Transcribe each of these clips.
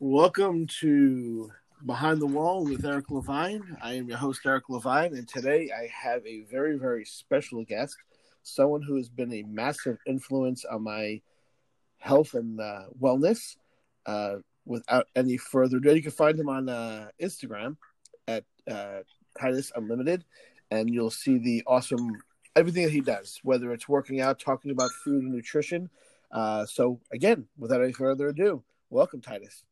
Welcome to Behind the Wall with Eric Levine. I am your host, Eric Levine, and today I have a very, very special guest, someone who has been a massive influence on my health and uh, wellness. Uh, without any further ado, you can find him on uh, Instagram at uh, Titus Unlimited, and you'll see the awesome everything that he does, whether it's working out, talking about food and nutrition. Uh, so, again, without any further ado, welcome, Titus.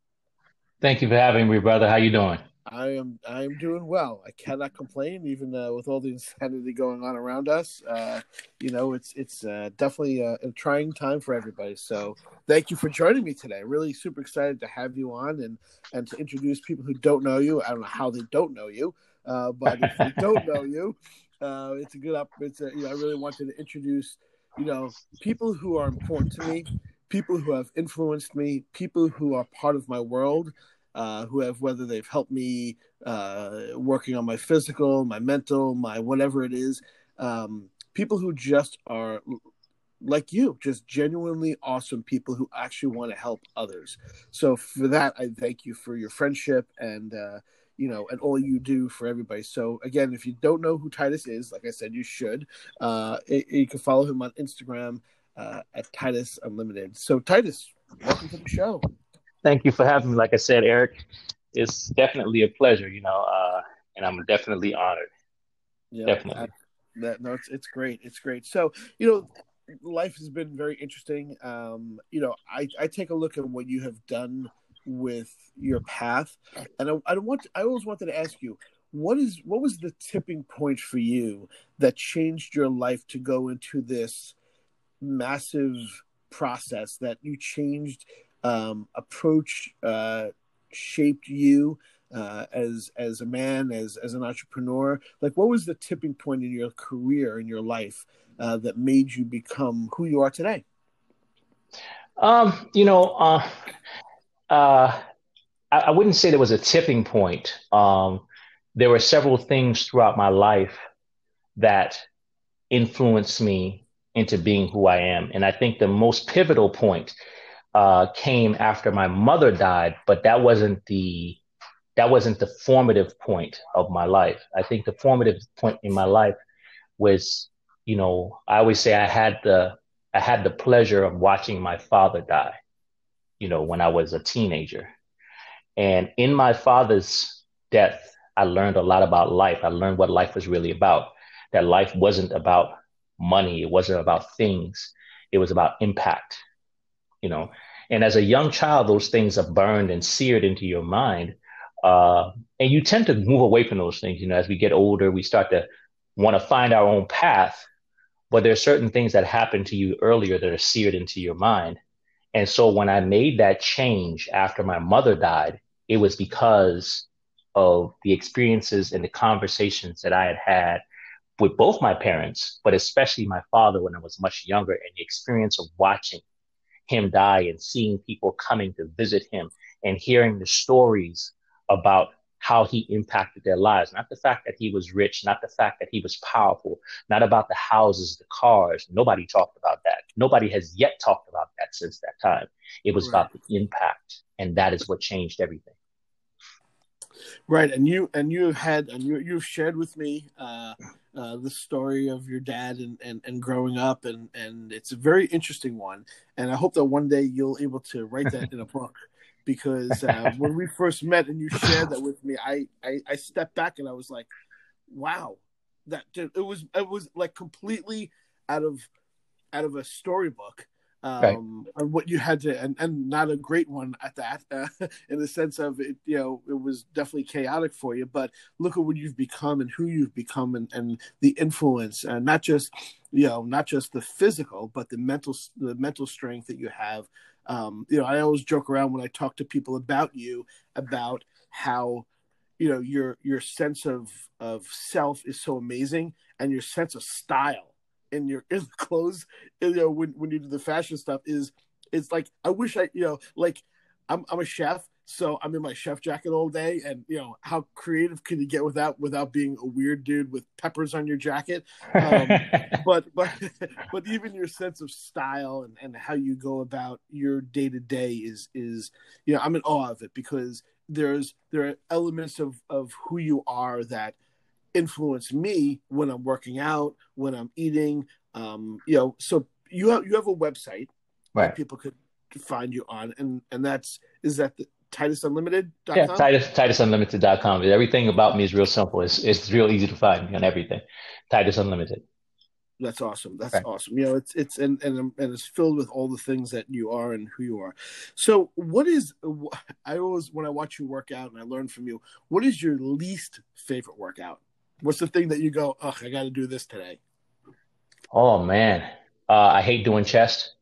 Thank you for having me, brother. How you doing? I am I am doing well. I cannot complain, even uh, with all the insanity going on around us. Uh, you know, it's it's uh, definitely a, a, trying time for everybody. So, thank you for joining me today. Really super excited to have you on and and to introduce people who don't know you. I don't know how they don't know you, uh, but if they don't know you, uh, it's a good up. It's a, you know, I really wanted to introduce you know people who are important to me people who have influenced me, people who are part of my world, uh, who have whether they've helped me uh, working on my physical, my mental, my whatever it is. Um, people who just are like you, just genuinely awesome people who actually want to help others. So for that, I thank you for your friendship and uh, you know and all you do for everybody. So again, if you don't know who Titus is, like I said, you should. Uh, it, you can follow him on Instagram uh, at Titus Unlimited. So, Titus, welcome to the show. Thank you for having me. Like I said, Eric, it's definitely a pleasure, you know, uh, and I'm definitely honored. Yeah, definitely. I, that, no, it's, it's great. It's great. So, you know, life has been very interesting. Um, you know, I, I take a look at what you have done with your path, and I, I want I always wanted to ask you, what is what was the tipping point for you that changed your life to go into this massive process that you changed um, approach uh, shaped you uh, as as a man as as an entrepreneur? Like what was the tipping point in your career in your life uh, that made you become who you are today? Um you know uh uh I, I wouldn't say there was a tipping point. Um there were several things throughout my life that influenced me into being who I am. And I think the most pivotal point uh, came after my mother died, but that wasn't the that wasn't the formative point of my life. I think the formative point in my life was, you know, I always say I had the I had the pleasure of watching my father die, you know, when I was a teenager. And in my father's death, I learned a lot about life. I learned what life was really about. That life wasn't about money. It wasn't about things. It was about impact, you know. And as a young child, those things are burned and seared into your mind. Uh, and you tend to move away from those things. You know, as we get older, we start to want to find our own path. But there are certain things that happened to you earlier that are seared into your mind. And so when I made that change after my mother died, it was because of the experiences and the conversations that I had had with both my parents, but especially my father when I was much younger, and the experience of watching him die and seeing people coming to visit him and hearing the stories about how he impacted their lives. Not the fact that he was rich, not the fact that he was powerful, not about the houses, the cars. Nobody talked about that. Nobody has yet talked about that since that time. It was right. about the impact, and that is what changed everything. Right, and you and you have had and you you've shared with me uh, uh, the story of your dad and, and, and growing up, and, and it's a very interesting one. And I hope that one day you'll able to write that in a book, because uh, when we first met and you shared that with me, I, I I stepped back and I was like, wow, that it was it was like completely out of out of a storybook um, right. what you had to, and, and not a great one at that, uh, in the sense of it, you know, it was definitely chaotic for you. But look at what you've become and who you've become, and, and the influence, and not just, you know, not just the physical, but the mental, the mental strength that you have. Um, you know, I always joke around when I talk to people about you about how, you know, your your sense of of self is so amazing, and your sense of style in your in the clothes, you know, when when you do the fashion stuff is it's like I wish I you know like I'm I'm a chef so I'm in my chef jacket all day, and you know how creative can you get without without being a weird dude with peppers on your jacket? Um, but but but even your sense of style and, and how you go about your day to day is is you know I'm in awe of it because there's there are elements of of who you are that influence me when I'm working out, when I'm eating. Um, you know, so you have you have a website right. people could find you on, and and that's is that the Titus Unlimited? Yeah, Titus TitusUnlimited.com. Everything about me is real simple. It's it's real easy to find me on everything. Titus Unlimited. That's awesome. That's right. awesome. You know, it's it's and, and and it's filled with all the things that you are and who you are. So, what is I always when I watch you work out and I learn from you, what is your least favorite workout? What's the thing that you go, "Ugh, I got to do this today"? Oh man, uh, I hate doing chest.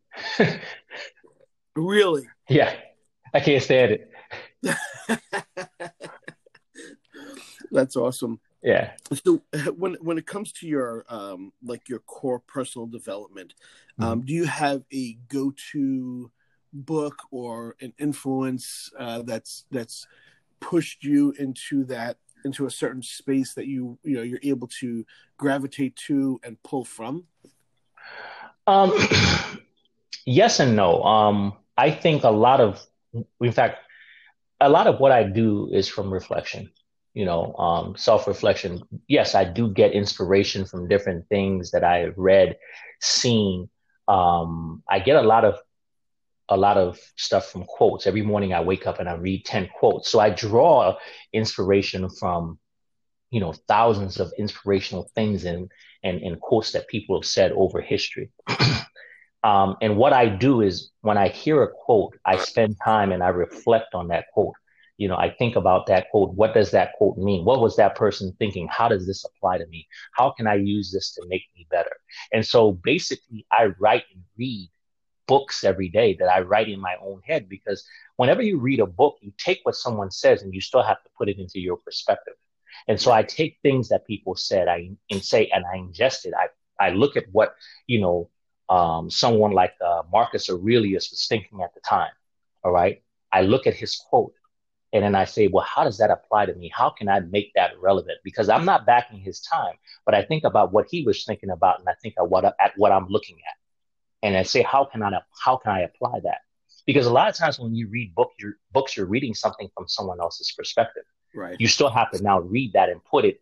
really? Yeah, I can't stand it. That's awesome. Yeah. So when when it comes to your um like your core personal development, um, mm-hmm. um, do you have a go to book or an influence uh, that's that's pushed you into that into a certain space that you you know you're able to gravitate to and pull from? Um, yes and no. Um, I think a lot of, in fact, a lot of what I do is from reflection, you know, um, self reflection. Yes, I do get inspiration from different things that I have read, seen. Um, I get a lot of a lot of stuff from quotes. Every morning I wake up and I read 10 quotes. So I draw inspiration from, you know, thousands of inspirational things and, and, and quotes that people have said over history. Um, and what I do is when I hear a quote, I spend time and I reflect on that quote. You know, I think about that quote. What does that quote mean? What was that person thinking? How does this apply to me? How can I use this to make me better? And so basically, I write and read books every day that I write in my own head because whenever you read a book, you take what someone says and you still have to put it into your perspective. And so I take things that people said, I and say, and I ingest it. I I look at what you know um, someone like uh, Marcus Aurelius was thinking at the time. All right. I look at his quote and then I say, well, how does that apply to me? How can I make that relevant? Because I'm not backing his time, but I think about what he was thinking about and I think of what, at what I'm looking at. And I say, how can I, how can I apply that? Because a lot of times when you read book, your books, you're reading something from someone else's perspective. Right. You still have to now read that and put it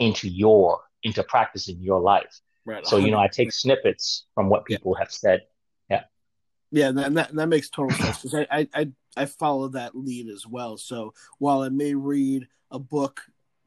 into your, into practice in your life. Right. So you know, I take snippets from what people yeah. have said. Yeah. Yeah, and that that makes total sense because I, I I follow that lead as well. So while I may read a book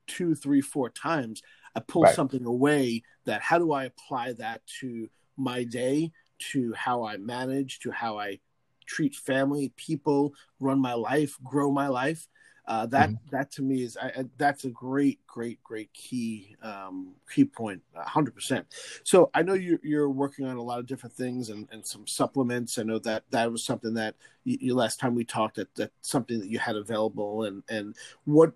two, three, four times, I pull right. something away that how do I apply that to my day, to how I manage, to how I treat family, people, run my life, grow my life. Uh, that mm-hmm. that to me is I, that's a great great great key um, key point, hundred percent. So I know you're you're working on a lot of different things and, and some supplements. I know that that was something that you, you last time we talked that that something that you had available and and what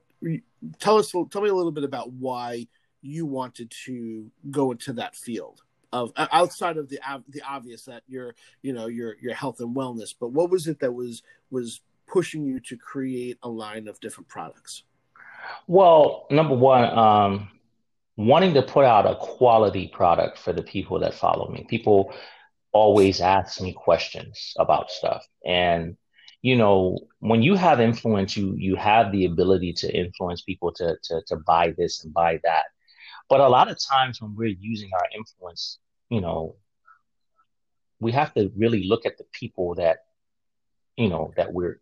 tell us tell me a little bit about why you wanted to go into that field of outside of the the obvious that your you know your your health and wellness but what was it that was was pushing you to create a line of different products? Well, number one, um, wanting to put out a quality product for the people that follow me. People always ask me questions about stuff. And, you know, when you have influence, you you have the ability to influence people to to to buy this and buy that. But a lot of times when we're using our influence, you know, we have to really look at the people that, you know, that we're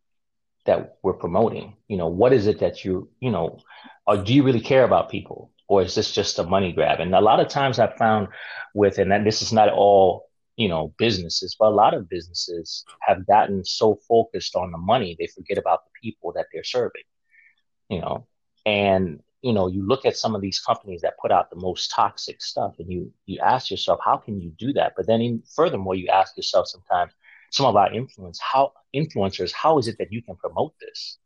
that we're promoting? You know, what is it that you, you know, or do you really care about people? Or is this just a money grab? And a lot of times I've found with, and this is not all, you know, businesses, but a lot of businesses have gotten so focused on the money, they forget about the people that they're serving, you know, and, you know, you look at some of these companies that put out the most toxic stuff and you, you ask yourself, how can you do that? But then in, furthermore, you ask yourself sometimes, some of our influence, how influencers, how is it that you can promote this?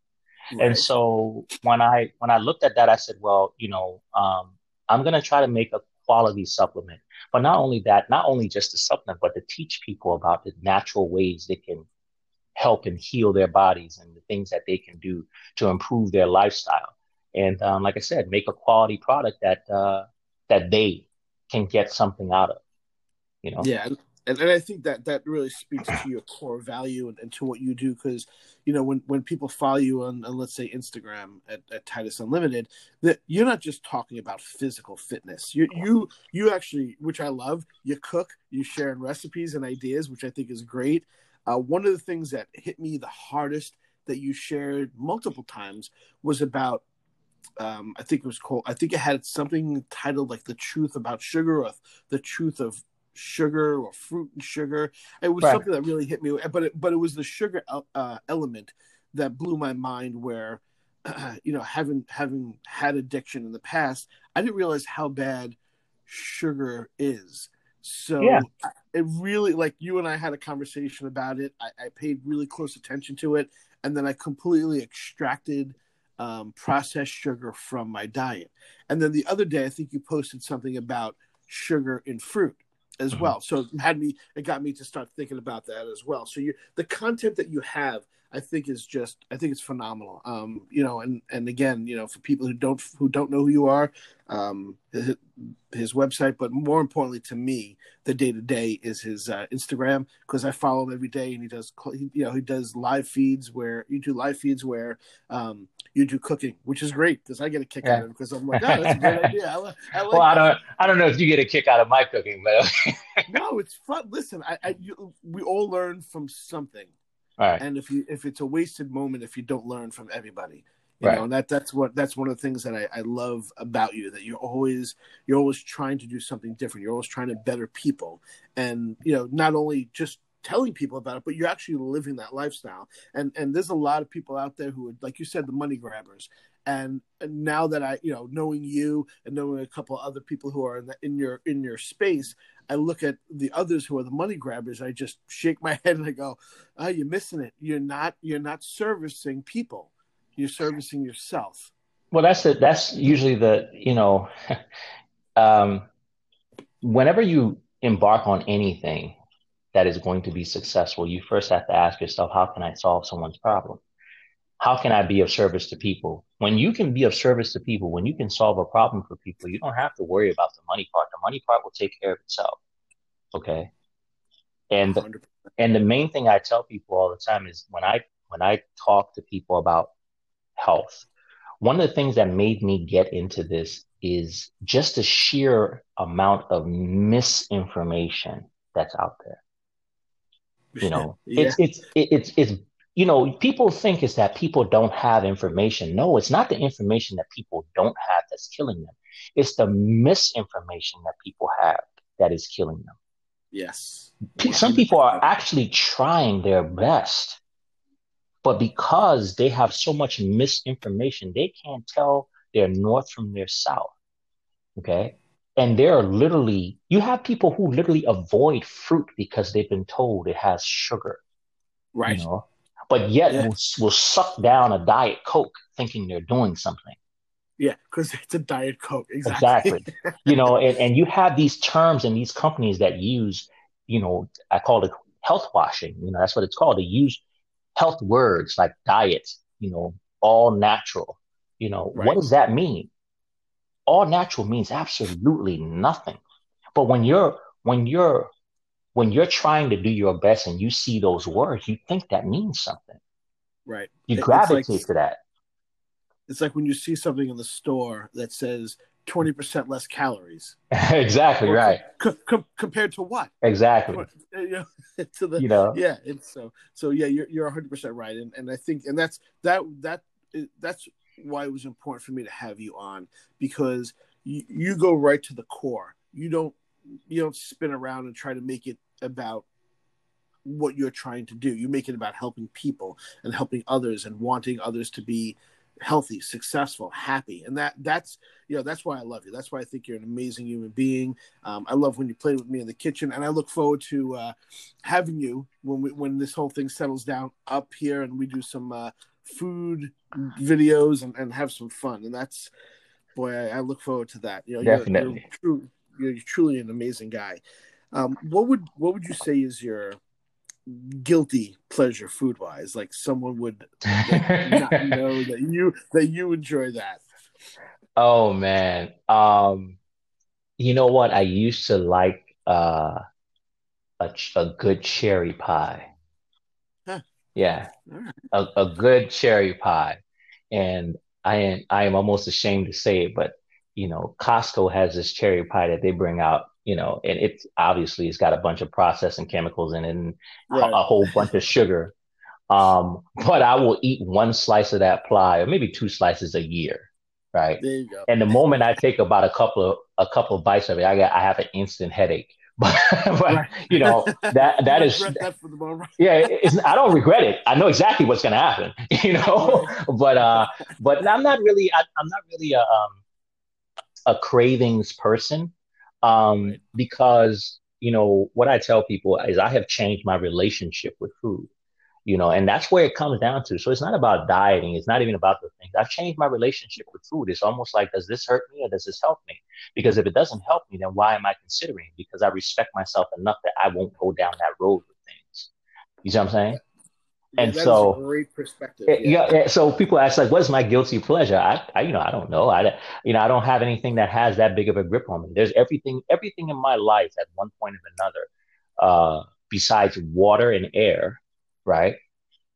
Right. And so when I when I looked at that, I said, well, you know, um, I'm gonna try to make a quality supplement. But not only that, not only just a supplement, but to teach people about the natural ways they can help and heal their bodies and the things that they can do to improve their lifestyle. And um, like I said, make a quality product that uh, that they can get something out of. You know. Yeah, and, and I think that that really speaks to your core value and, and to what you do because you know when when people follow you on, on let's say Instagram at, at, Titus Unlimited that you're not just talking about physical fitness you you you actually which I love you cook you share in recipes and ideas which I think is great uh, one of the things that hit me the hardest that you shared multiple times was about um, I think it was called. I think it had something titled like "The Truth About Sugar" or "The Truth of sugar or fruit and sugar. It was right. something that really hit me, but it, but it was the sugar uh, element that blew my mind. Where uh, you know, having having had addiction in the past, I didn't realize how bad sugar is. So yeah. it really like you and I had a conversation about it. I, I paid really close attention to it, and then I completely extracted um, processed sugar from my diet. And then the other day, I think you posted something about sugar in fruit as mm-hmm. well. So it had me it got me to start thinking about that as well. So you the content that you have I think is just I think it's phenomenal. Um, you know, and and again, you know, for people who don't who don't know who you are, um, his, his website, but more importantly to me, the day to day is his uh, Instagram because I follow him every day, and he does you know he does live feeds where you do live feeds where um, you do cooking, which is great because I get a kick yeah. out of it because I'm like, oh, that's a good idea. I, I like well, I don't I don't know if you get a kick out of my cooking, but no, it's fun. Listen, I, I you, we all learn from something Right. And if you if it's a wasted moment if you don't learn from everybody. You right. know, and that that's what that's one of the things that I, I love about you, that you're always you're always trying to do something different. You're always trying to better people. And, you know, not only just telling people about it, but you're actually living that lifestyle. And and there's a lot of people out there who are, like you said, the money grabbers. And, and now that I, you know, knowing you and knowing a couple other people who are in, the, in your in your space, I look at the others who are the money grabbers. I just shake my head and I go, "Oh, you're missing it. You're not. You're not servicing people. You're servicing yourself." Well, that's the, that's usually the you know, um, whenever you embark on anything that is going to be successful, you first have to ask yourself, "How can I solve someone's problem?" how can I be of service to people? When you can be of service to people, when you can solve a problem for people, you don't have to worry about the money part. The money part will take care of itself. Okay. And the, and the main thing I tell people all the time is when I when I talk to people about health, one of the things that made me get into this is just the sheer amount of misinformation that's out there. You know, yeah. it's it's it's it's you know, people think is that people don't have information. No, it's not the information that people don't have that's killing them. It's the misinformation that people have that is killing them. Yes. Some people are actually trying their best, but because they have so much misinformation, they can't tell their north from their south. Okay. And they're literally, you have people who literally avoid fruit because they've been told it has sugar. Right. You know? but yet yeah. will, will suck down a diet coke thinking they're doing something yeah because it's a diet coke exactly, exactly. you know and, and you have these terms and these companies that use you know i call it health washing you know that's what it's called they use health words like diet you know all natural you know right. what does that mean all natural means absolutely nothing but when you're when you're when you're trying to do your best and you see those words, you think that means something. Right. You gravitate like, to that. It's like when you see something in the store that says 20% less calories. exactly, right. Co- co- compared to what? Exactly. You know, to the, you know. Yeah, and so so yeah, you're you're 100% right and and I think and that's that that that's why it was important for me to have you on because you, you go right to the core. You don't you don't spin around and try to make it about what you're trying to do. You make it about helping people and helping others and wanting others to be healthy, successful, happy. And that that's you know that's why I love you. That's why I think you're an amazing human being. Um, I love when you play with me in the kitchen, and I look forward to uh, having you when we when this whole thing settles down up here and we do some uh, food videos and, and have some fun. And that's boy, I, I look forward to that. You know, definitely. You're, you're, you're truly an amazing guy. Um, what would what would you say is your guilty pleasure food wise? Like someone would like, not know that you that you enjoy that. Oh man. Um you know what? I used to like uh a, a good cherry pie. Yeah. A, a good cherry pie. And I am I am almost ashamed to say it, but you know, Costco has this cherry pie that they bring out, you know, and it's obviously it's got a bunch of processing chemicals in it and right. a, a, whole bunch of sugar. Um, but I will eat one slice of that pie or maybe two slices a year. Right. There you go. And the moment I take about a couple of a couple of bites of it, I get I have an instant headache. But, but right. you know that that is that yeah. It's, I don't regret it. I know exactly what's going to happen. You know, but uh, but I'm not really. I, am not really a um, a cravings person um, because you know what I tell people is I have changed my relationship with food you know, and that's where it comes down to. So it's not about dieting. It's not even about the things. I've changed my relationship with food. It's almost like, does this hurt me or does this help me? Because if it doesn't help me, then why am I considering? Because I respect myself enough that I won't go down that road with things. You see what I'm saying? Yeah, and so great perspective. Yeah. yeah. So people ask like, what's my guilty pleasure? I, I, you know, I don't know. I, you know, I don't have anything that has that big of a grip on me. There's everything, everything in my life at one point or another, uh, besides water and air, right?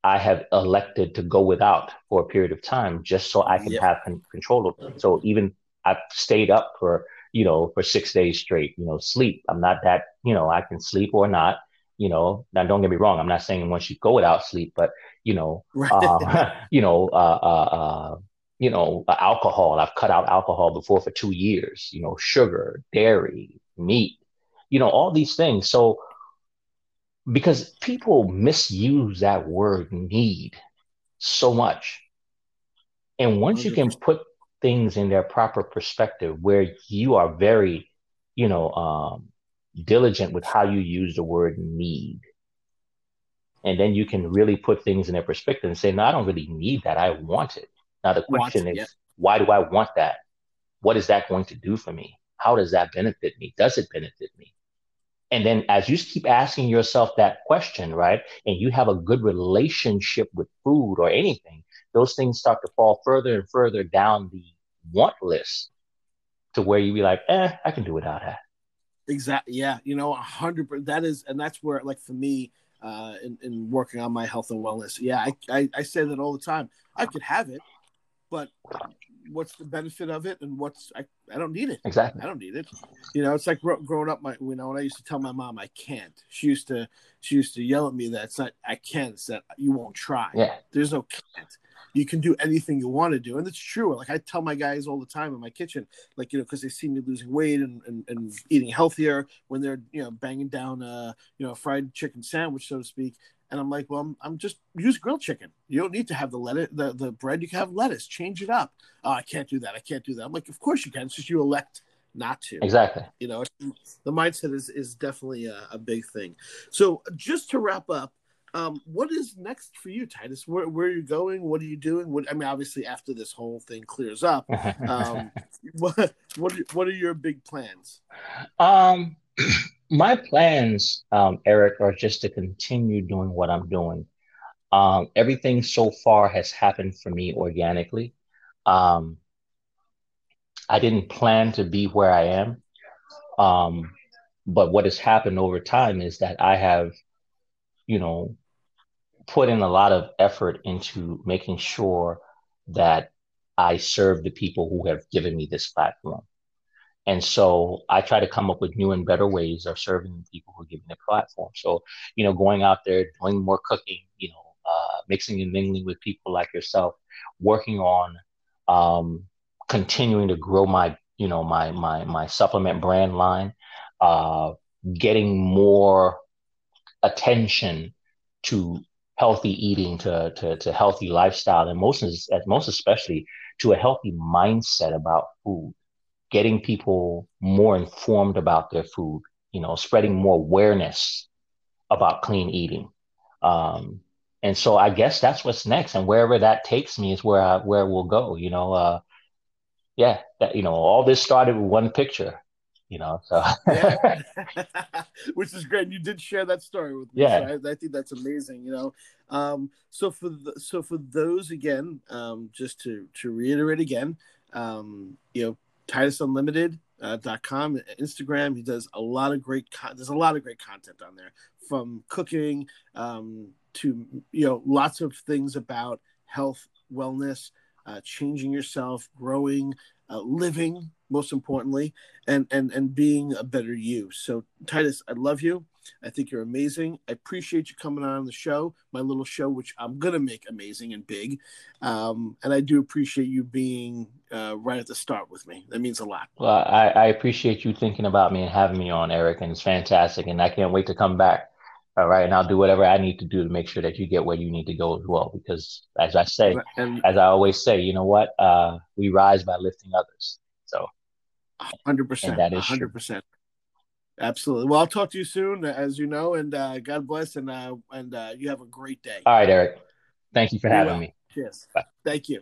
I have elected to go without for a period of time just so I can yep. have con- control of it. So even I've stayed up for, you know, for six days straight, you know, sleep. I'm not that, you know, I can sleep or not, you know, now don't get me wrong. I'm not saying once you go without sleep, but, you know, right. uh, you know, uh, uh, uh, you know, alcohol. I've cut out alcohol before for two years, you know, sugar, dairy, meat, you know, all these things. So, because people misuse that word need so much. And once you can put things in their proper perspective where you are very, you know, um, diligent with how you use the word need, and then you can really put things in their perspective and say, no, I don't really need that. I want it. Now, the question is, yeah. why do I want that? What is that going to do for me? How does that benefit me? Does it benefit me? And then as you keep asking yourself that question, right, and you have a good relationship with food or anything, those things start to fall further and further down the want list to where you be like, eh, I can do without that. Exactly. Yeah. You know, a hundred. That is, and that's where, like, for me, uh, in, in working on my health and wellness, yeah, I, I, I say that all the time. I could have it, but what's the benefit of it and what's I, I don't need it. Exactly. I don't need it. You know it's like growing up my you know when i used to tell my mom i can't. She used to she used to yell at me that it's not i can't it's that you won't try. Yeah. There's no can't. You can do anything you want to do. And it's true. Like i tell my guys all the time in my kitchen like you know because they see me losing weight and, and, and eating healthier when they're you know banging down a you know a fried chicken sandwich so to speak and I'm like, well, I'm, I'm just use grilled chicken. You don't need to have the lettuce, the, the bread. You can have lettuce. Change it up. Oh, I can't do that. I can't do that. I'm like, of course you can. It's just you elect not to. Exactly. You know, the mindset is is definitely a, a big thing. So just to wrap up, um, what is next for you, Titus? Where, where are you going? What are you doing? What, I mean, obviously, after this whole thing clears up, um, what what what are your big plans? Um, my plans, um, Eric, are just to continue doing what I'm doing. Um, everything so far has happened for me organically. Um, I didn't plan to be where I am. Um, but what has happened over time is that I have, you know, put in a lot of effort into making sure that I serve the people who have given me this platform. And so I try to come up with new and better ways of serving people who give me a platform. So, you know, going out there, doing more cooking, you know, uh, mixing and mingling with people like yourself, working on um, continuing to grow my, you know, my my my supplement brand line, uh, getting more attention to healthy eating, to to, to healthy lifestyle, and most most especially to a healthy mindset about food getting people more informed about their food, you know, spreading more awareness about clean eating. Um, and so I guess that's what's next, and wherever that takes me is where I, where we'll go. You know, uh, yeah, that, you know, all this started with one picture. you know. So, yeah. which is great. You did share that story with me. Yeah, so I, I, think that's amazing. You know, um, so for the, so for those again, um, just to to reiterate again, um, you know, Titus Unlimited. Uh, Instagram. He does a lot of great. Con- there's a lot of great content on there, from cooking um, to you know lots of things about health, wellness, uh, changing yourself, growing, uh, living most importantly and and and being a better you so titus i love you i think you're amazing i appreciate you coming on the show my little show which i'm gonna make amazing and big um, and i do appreciate you being uh, right at the start with me that means a lot well I, I appreciate you thinking about me and having me on eric and it's fantastic and i can't wait to come back all right, and I'll do whatever I need to do to make sure that you get where you need to go as well. Because as I say, and, as I always say, you know what? Uh, we rise by lifting others. So, hundred percent. That is hundred percent. Absolutely. Well, I'll talk to you soon, as you know, and uh, God bless, and uh, and uh, you have a great day. All right, Eric. Thank you for having me. Cheers. Bye. Thank you.